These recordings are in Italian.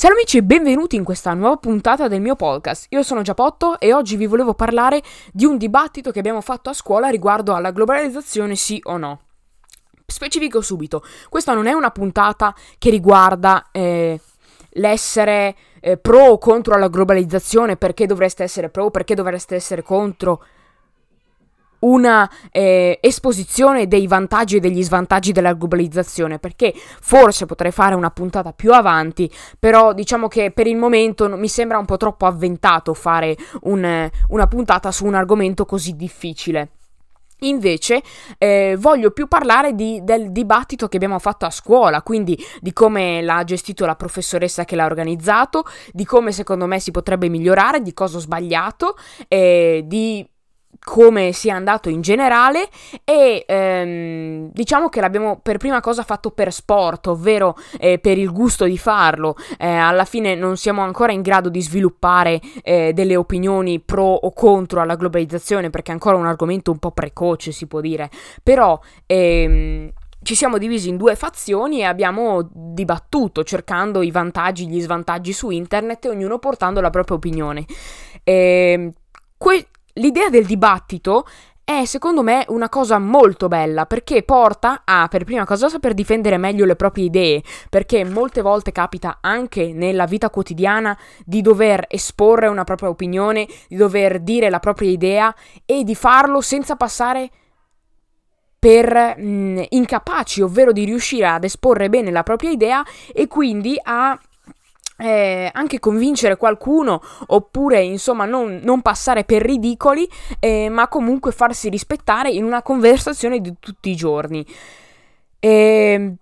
Ciao amici e benvenuti in questa nuova puntata del mio podcast. Io sono Giapotto e oggi vi volevo parlare di un dibattito che abbiamo fatto a scuola riguardo alla globalizzazione sì o no. Specifico subito, questa non è una puntata che riguarda eh, l'essere eh, pro o contro la globalizzazione, perché dovreste essere pro, perché dovreste essere contro una eh, esposizione dei vantaggi e degli svantaggi della globalizzazione, perché forse potrei fare una puntata più avanti, però diciamo che per il momento mi sembra un po' troppo avventato fare un, una puntata su un argomento così difficile. Invece eh, voglio più parlare di, del dibattito che abbiamo fatto a scuola, quindi di come l'ha gestito la professoressa che l'ha organizzato, di come secondo me si potrebbe migliorare, di cosa ho sbagliato, eh, di come sia andato in generale e ehm, diciamo che l'abbiamo per prima cosa fatto per sport, ovvero eh, per il gusto di farlo. Eh, alla fine non siamo ancora in grado di sviluppare eh, delle opinioni pro o contro alla globalizzazione perché è ancora un argomento un po' precoce si può dire, però ehm, ci siamo divisi in due fazioni e abbiamo dibattuto cercando i vantaggi e gli svantaggi su internet ognuno portando la propria opinione. E, que- l'idea del dibattito è secondo me una cosa molto bella perché porta a per prima cosa saper difendere meglio le proprie idee perché molte volte capita anche nella vita quotidiana di dover esporre una propria opinione, di dover dire la propria idea e di farlo senza passare per mh, incapaci, ovvero di riuscire ad esporre bene la propria idea e quindi a eh, anche convincere qualcuno oppure insomma non, non passare per ridicoli eh, ma comunque farsi rispettare in una conversazione di tutti i giorni. Eh,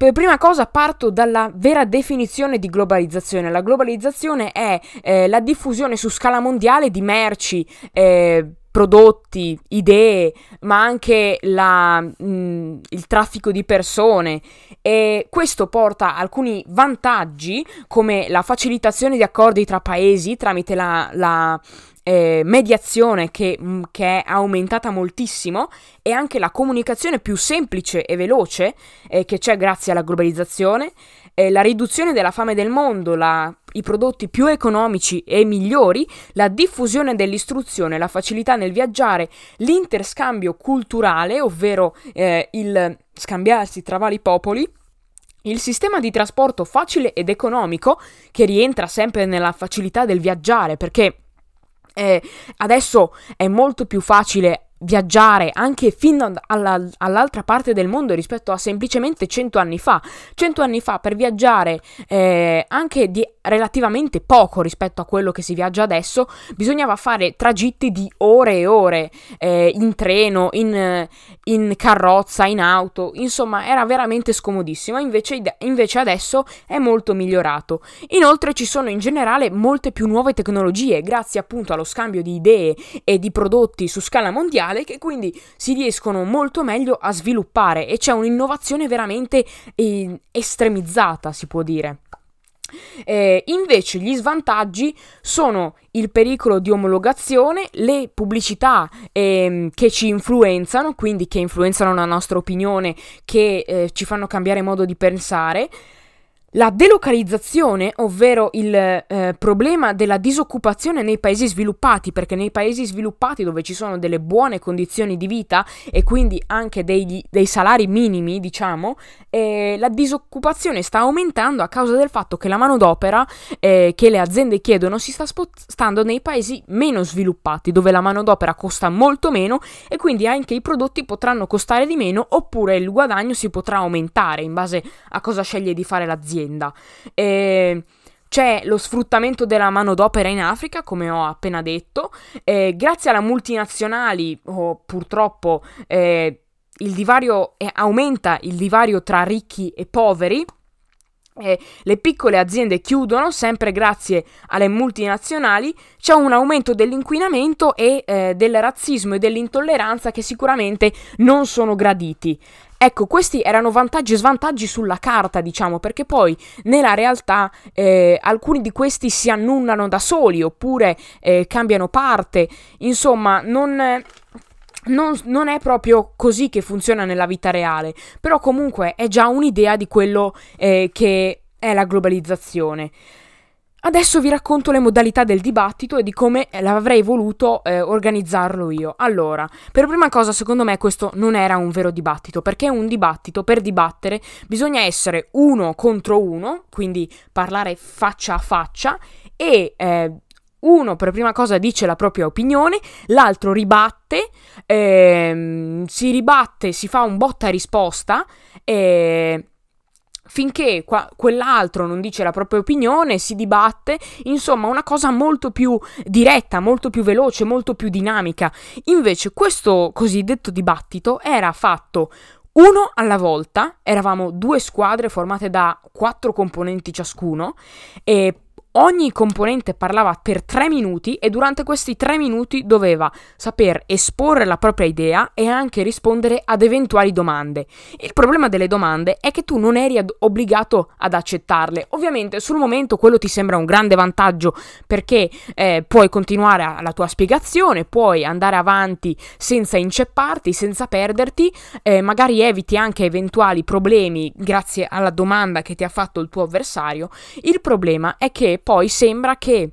per prima cosa parto dalla vera definizione di globalizzazione. La globalizzazione è eh, la diffusione su scala mondiale di merci, eh, prodotti, idee, ma anche la, mh, mm, il traffico di persone. E questo porta alcuni vantaggi come la facilitazione di accordi tra paesi tramite la, la eh, mediazione che, mh, mm, che, è aumentata moltissimo e anche la comunicazione più semplice e veloce eh, che c'è grazie alla globalizzazione eh, la riduzione della fame del mondo, la, i prodotti più economici e migliori, la diffusione dell'istruzione, la facilità nel viaggiare, l'interscambio culturale, ovvero eh, il scambiarsi tra vari popoli, il sistema di trasporto facile ed economico, che rientra sempre nella facilità del viaggiare, perché eh, adesso è molto più facile viaggiare anche fino alla, all'altra parte del mondo rispetto a semplicemente 100 anni fa. 100 anni fa per viaggiare eh, anche di relativamente poco rispetto a quello che si viaggia adesso, bisognava fare tragitti di ore e ore eh, in treno, in, in, carrozza, in auto, insomma era veramente scomodissimo, invece, invece adesso è molto migliorato. Inoltre ci sono in generale molte più nuove tecnologie grazie appunto allo scambio di idee e di prodotti su scala mondiale che quindi si riescono molto meglio a sviluppare e c'è un'innovazione veramente eh, estremizzata si può dire. Eh, invece gli svantaggi sono il pericolo di omologazione, le pubblicità ehm, che ci influenzano, quindi che influenzano la nostra opinione, che eh, ci fanno cambiare modo di pensare, la delocalizzazione, ovvero il eh, problema della disoccupazione nei paesi sviluppati, perché nei paesi sviluppati dove ci sono delle buone condizioni di vita e quindi anche dei, dei salari minimi, diciamo, eh, la disoccupazione sta aumentando a causa del fatto che la manodopera eh, che le aziende chiedono si sta spostando nei paesi meno sviluppati, dove la manodopera costa molto meno e quindi anche i prodotti potranno costare di meno oppure il guadagno si potrà aumentare in base a cosa sceglie di fare l'azienda azienda. E c'è lo sfruttamento della manodopera in Africa, come ho appena detto. Eh, grazie alle multinazionali, oh, purtroppo, eh, il divario eh, aumenta il divario tra ricchi e poveri. Eh, le piccole aziende chiudono sempre grazie alle multinazionali, c'è un aumento dell'inquinamento e eh, del razzismo e dell'intolleranza che sicuramente non sono graditi. Ecco, questi erano vantaggi e svantaggi sulla carta, diciamo, perché poi nella realtà eh, alcuni di questi si annullano da soli oppure eh, cambiano parte. Insomma, non... Non, non, è proprio così che funziona nella vita reale, però comunque è già un'idea di quello eh, che è la globalizzazione. Adesso vi racconto le modalità del dibattito e di come l'avrei voluto eh, organizzarlo io. Allora, per prima cosa, secondo me questo non era un vero dibattito, perché un dibattito, per dibattere, bisogna essere uno contro uno, quindi parlare faccia a faccia, e eh, uno per prima cosa dice la propria opinione, l'altro ribatte, ehm, si ribatte, si fa un botta risposta, e finché qua, quell'altro non dice la propria opinione, si dibatte, insomma una cosa molto più diretta, molto più veloce, molto più dinamica. Invece questo cosiddetto dibattito era fatto uno alla volta, eravamo due squadre formate da quattro componenti ciascuno e Ogni componente parlava per tre minuti e durante questi tre minuti doveva saper esporre la propria idea e anche rispondere ad eventuali domande. Il problema delle domande è che tu non eri ad- obbligato ad accettarle. Ovviamente sul momento quello ti sembra un grande vantaggio perché eh, puoi continuare la tua spiegazione, puoi andare avanti senza incepparti, senza perderti, eh, magari eviti anche eventuali problemi grazie alla domanda che ti ha fatto il tuo avversario. Il problema è che poi sembra che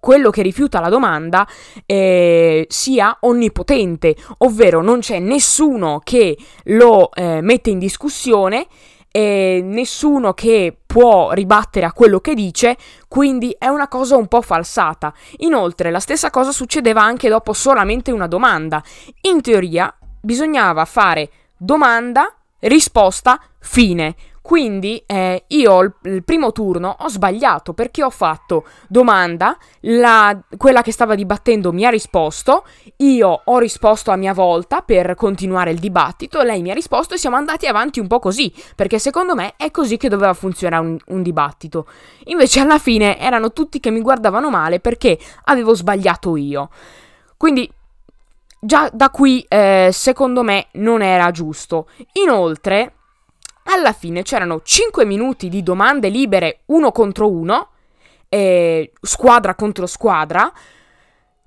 quello che rifiuta la domanda eh, sia onnipotente, ovvero non c'è nessuno che lo eh, mette in discussione, eh, nessuno che può ribattere a quello che dice, quindi è una cosa un po' falsata. Inoltre la stessa cosa succedeva anche dopo solamente una domanda. In teoria bisognava fare domanda, risposta, fine. Quindi eh, io il, il, primo turno ho sbagliato perché ho fatto domanda, la, quella che stava dibattendo mi ha risposto, io ho risposto a mia volta per continuare il dibattito, lei mi ha risposto e siamo andati avanti un po' così, perché secondo me è così che doveva funzionare un, un dibattito. Invece alla fine erano tutti che mi guardavano male perché avevo sbagliato io. Quindi già da qui eh, secondo me non era giusto. Inoltre alla fine c'erano 5 minuti di domande libere uno contro uno, eh, squadra contro squadra,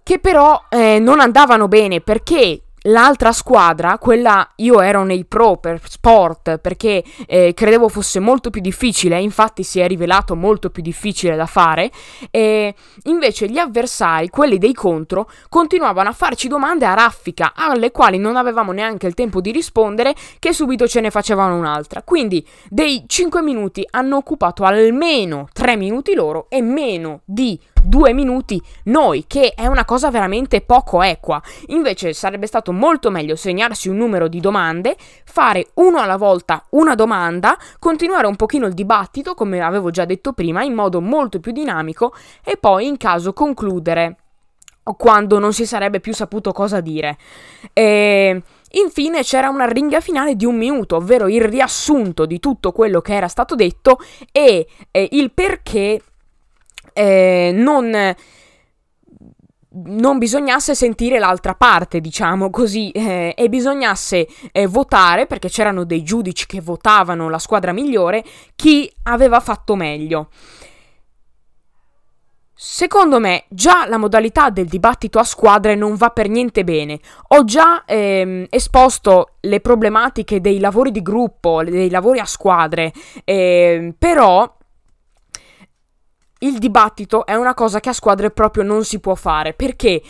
che però eh, non andavano bene perché L'altra squadra, quella io ero nei pro per sport perché eh, credevo fosse molto più difficile, infatti si è rivelato molto più difficile da fare, e invece gli avversari, quelli dei contro, continuavano a farci domande a raffica alle quali non avevamo neanche il tempo di rispondere che subito ce ne facevano un'altra. Quindi dei 5 minuti hanno occupato almeno 3 minuti loro e meno di due minuti noi, che è una cosa veramente poco equa. Invece sarebbe stato molto meglio segnarsi un numero di domande, fare uno alla volta una domanda, continuare un pochino il dibattito, come avevo già detto prima, in modo molto più dinamico e poi in caso concludere quando non si sarebbe più saputo cosa dire. E infine c'era una ringa finale di un minuto, ovvero il riassunto di tutto quello che era stato detto e eh, il perché eh, non non bisognasse sentire l'altra parte, diciamo così, eh, e bisognasse eh, votare, perché c'erano dei giudici che votavano la squadra migliore, chi aveva fatto meglio. Secondo me già la modalità del dibattito a squadre non va per niente bene. Ho già ehm, esposto le problematiche dei lavori di gruppo, dei lavori a squadre, eh, però il dibattito è una cosa che a squadre proprio non si può fare perché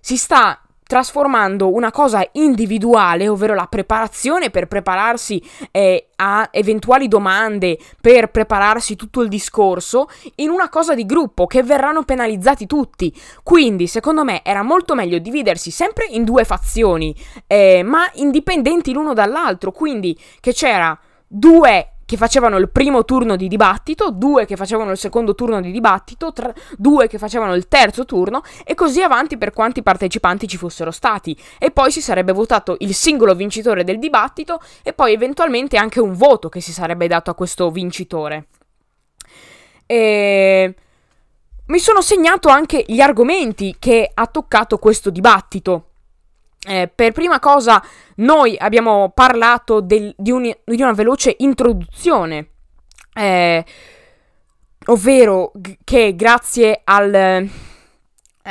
si sta trasformando una cosa individuale, ovvero la preparazione per prepararsi eh, a eventuali domande, per prepararsi tutto il discorso, in una cosa di gruppo che verranno penalizzati tutti. Quindi, secondo me, era molto meglio dividersi sempre in due fazioni, eh, ma indipendenti l'uno dall'altro. Quindi, che c'era due che facevano il primo turno di dibattito, due che facevano il secondo turno di dibattito, tre, due che facevano il terzo turno e così avanti per quanti partecipanti ci fossero stati. E poi si sarebbe votato il singolo vincitore del dibattito e poi eventualmente anche un voto che si sarebbe dato a questo vincitore. E... Mi sono segnato anche gli argomenti che ha toccato questo dibattito. Eh, per prima cosa, noi abbiamo parlato del, di, un, di, una veloce introduzione, eh, ovvero che grazie al,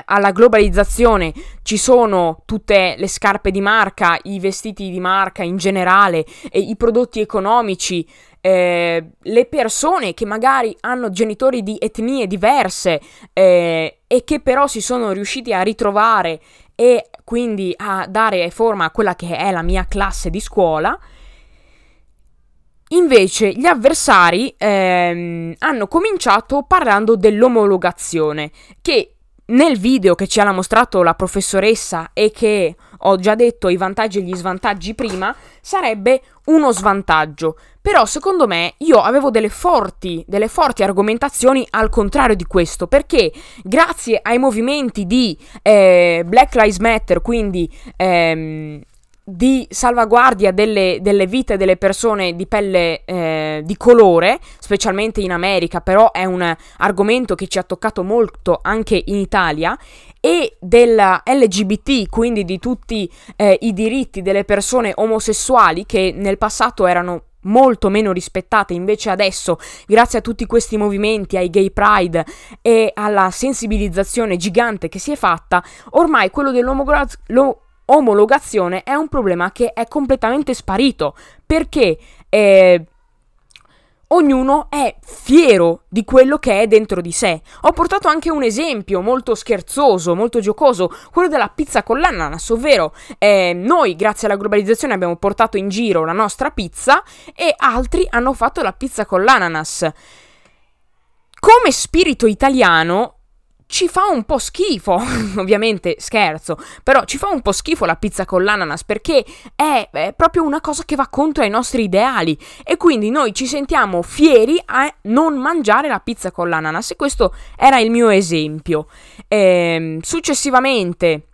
alla globalizzazione ci sono tutte le scarpe di marca, i vestiti di marca in generale, e i prodotti economici eh, le persone che magari hanno genitori di etnie diverse eh, e che però si sono riusciti a ritrovare e quindi a dare forma a quella che è la mia classe di scuola. Invece gli avversari ehm, hanno cominciato parlando dell'omologazione, che nel video che ci ha mostrato la professoressa e che ho già detto i vantaggi e gli svantaggi prima, sarebbe uno svantaggio. Però secondo me io avevo delle forti, delle forti argomentazioni al contrario di questo, perché grazie ai movimenti di eh, Black Lives Matter, quindi ehm, di salvaguardia delle, delle, vite delle persone di pelle eh, di colore, specialmente in America, però è un argomento che ci ha toccato molto anche in Italia, e della LGBT, quindi di tutti eh, i diritti delle persone omosessuali che nel passato erano molto meno rispettate, invece adesso, grazie a tutti questi movimenti, ai gay pride e alla sensibilizzazione gigante che si è fatta, ormai quello dell'omologazione omologazione è un problema che è completamente sparito. Perché eh, ognuno è fiero di quello che è dentro di sé. Ho portato anche un esempio molto scherzoso, molto giocoso, quello della pizza con l'ananas, ovvero eh, noi grazie alla globalizzazione abbiamo portato in giro la nostra pizza e altri hanno fatto la pizza con l'ananas. Come spirito italiano ci fa un po' schifo, ovviamente scherzo, però ci fa un po' schifo la pizza con l'ananas perché è, è, proprio una cosa che va contro i nostri ideali e quindi noi ci sentiamo fieri a non mangiare la pizza con l'ananas e questo era il mio esempio. Eh, successivamente...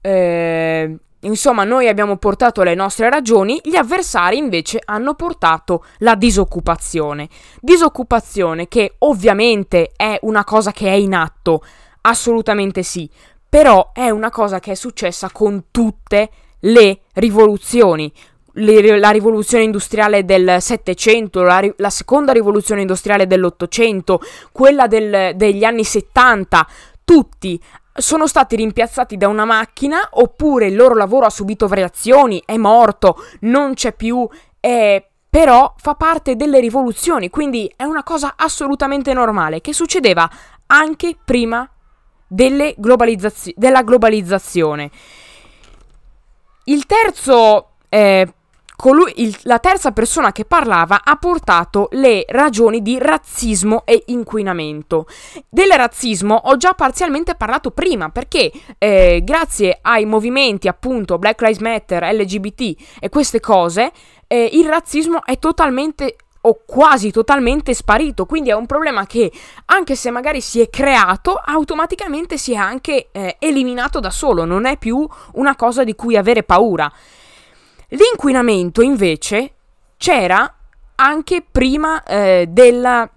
Eh, Insomma, noi abbiamo portato le nostre ragioni, gli avversari invece hanno portato la disoccupazione. Disoccupazione che ovviamente è una cosa che è in atto, assolutamente sì, però è una cosa che è successa con tutte le rivoluzioni. La rivoluzione industriale del Settecento, la, la, seconda rivoluzione industriale dell'Ottocento, quella del, degli anni 70, tutti sono stati rimpiazzati da una macchina oppure il loro lavoro ha subito variazioni, è morto, non c'è più, eh, però fa parte delle rivoluzioni, quindi è una cosa assolutamente normale che succedeva anche prima globalizzazi- della globalizzazione. Il terzo eh, colui, il, la terza persona che parlava ha portato le ragioni di razzismo e inquinamento. Del razzismo ho già parzialmente parlato prima perché eh, grazie ai movimenti appunto Black Lives Matter, LGBT e queste cose, eh, il razzismo è totalmente o quasi totalmente sparito, quindi è un problema che anche se magari si è creato, automaticamente si è anche eh, eliminato da solo, non è più una cosa di cui avere paura. L'inquinamento invece c'era anche prima eh, della,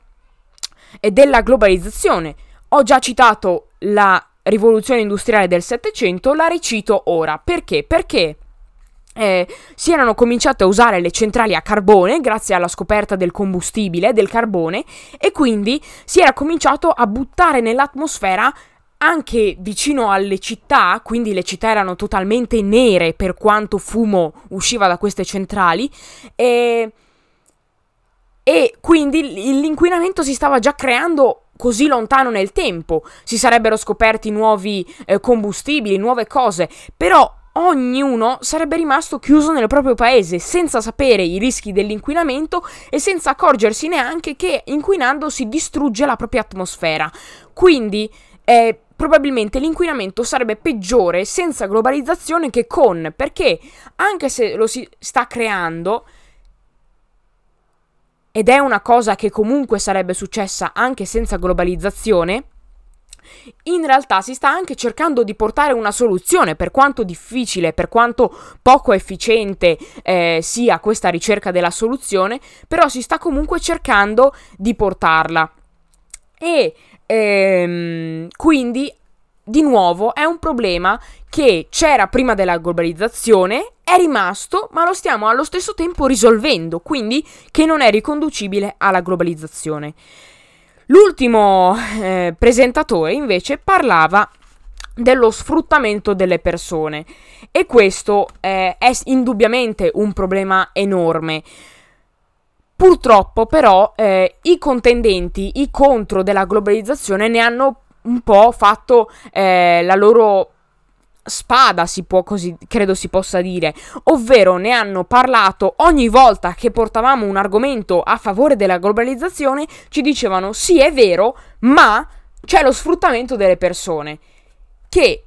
eh, della globalizzazione. Ho già citato la rivoluzione industriale del Settecento, la ricito ora. Perché? Perché eh, si erano cominciate a usare le centrali a carbone grazie alla scoperta del combustibile, del carbone, e quindi si era cominciato a buttare nell'atmosfera anche vicino alle città, quindi le città erano totalmente nere per quanto fumo usciva da queste centrali, e, e quindi l'inquinamento si stava già creando così lontano nel tempo, si sarebbero scoperti nuovi eh, combustibili, nuove cose, però ognuno sarebbe rimasto chiuso nel proprio paese senza sapere i rischi dell'inquinamento e senza accorgersi neanche che inquinando si distrugge la propria atmosfera. Quindi eh, probabilmente l'inquinamento sarebbe peggiore senza globalizzazione che con, perché anche se lo si sta creando, ed è una cosa che comunque sarebbe successa anche senza globalizzazione, in realtà si sta anche cercando di portare una soluzione, per quanto difficile, per quanto poco efficiente eh, sia questa ricerca della soluzione, però si sta comunque cercando di portarla. E Ehm, quindi, di nuovo, è un problema che c'era prima della globalizzazione, è rimasto, ma lo stiamo allo stesso tempo risolvendo, quindi che non è riconducibile alla globalizzazione. L'ultimo eh, presentatore invece parlava dello sfruttamento delle persone e questo eh, è indubbiamente un problema enorme. Purtroppo però eh, i contendenti, i contro della globalizzazione ne hanno un po' fatto eh, la loro spada, si può così, credo si possa dire, ovvero ne hanno parlato ogni volta che portavamo un argomento a favore della globalizzazione, ci dicevano sì è vero, ma c'è lo sfruttamento delle persone, che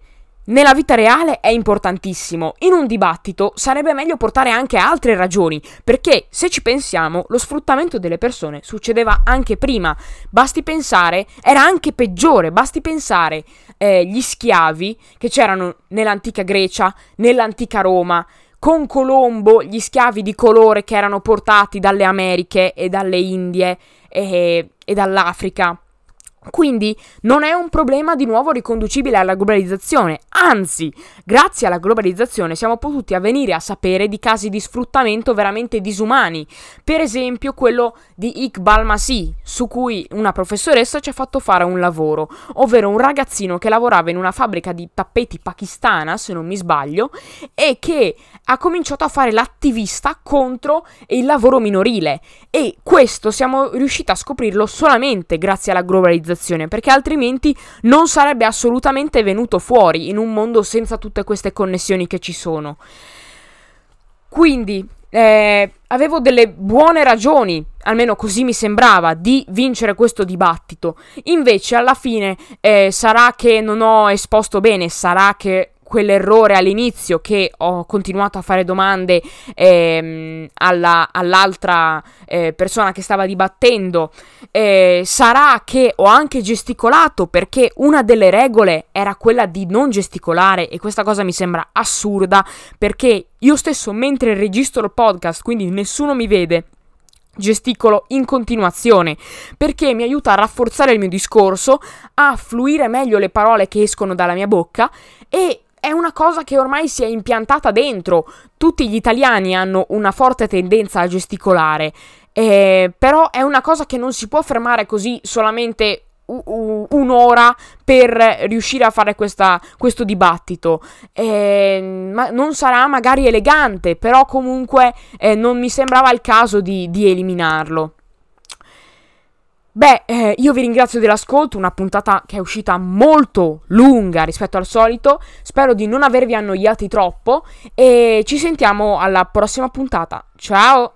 nella vita reale è importantissimo, in un dibattito sarebbe meglio portare anche altre ragioni, perché se ci pensiamo lo sfruttamento delle persone succedeva anche prima, basti pensare, era anche peggiore, basti pensare eh, gli schiavi che c'erano nell'antica Grecia, nell'antica Roma, con Colombo gli schiavi di colore che erano portati dalle Americhe e dalle Indie e, e dall'Africa. Quindi non è un problema di nuovo riconducibile alla globalizzazione, anzi, grazie alla globalizzazione siamo potuti avvenire a sapere di casi di sfruttamento veramente disumani, per esempio quello di Iqbal Masih, su cui una professoressa ci ha fatto fare un lavoro, ovvero un ragazzino che lavorava in una fabbrica di tappeti pakistana, se non mi sbaglio, e che ha cominciato a fare l'attivista contro il lavoro minorile. E questo siamo riusciti a scoprirlo solamente grazie alla globalizzazione globalizzazione, perché altrimenti non sarebbe assolutamente venuto fuori in un mondo senza tutte queste connessioni che ci sono. Quindi eh, avevo delle buone ragioni, almeno così mi sembrava, di vincere questo dibattito. Invece alla fine eh, sarà che non ho esposto bene, sarà che quell'errore all'inizio che ho continuato a fare domande ehm, alla, all'altra eh, persona che stava dibattendo. Eh, sarà che ho anche gesticolato perché una delle regole era quella di non gesticolare e questa cosa mi sembra assurda perché io stesso mentre registro il podcast, quindi nessuno mi vede, gesticolo in continuazione perché mi aiuta a rafforzare il mio discorso, a fluire meglio le parole che escono dalla mia bocca e è una cosa che ormai si è impiantata dentro. Tutti gli italiani hanno una forte tendenza a gesticolare, eh, però è una cosa che non si può fermare così solamente un'ora per riuscire a fare questa, questo dibattito. Eh, ma non sarà magari elegante, però comunque eh, non mi sembrava il caso di, di eliminarlo. Beh, eh, io vi ringrazio dell'ascolto, una puntata che è uscita molto lunga rispetto al solito, spero di non avervi annoiati troppo e ci sentiamo alla prossima puntata. Ciao!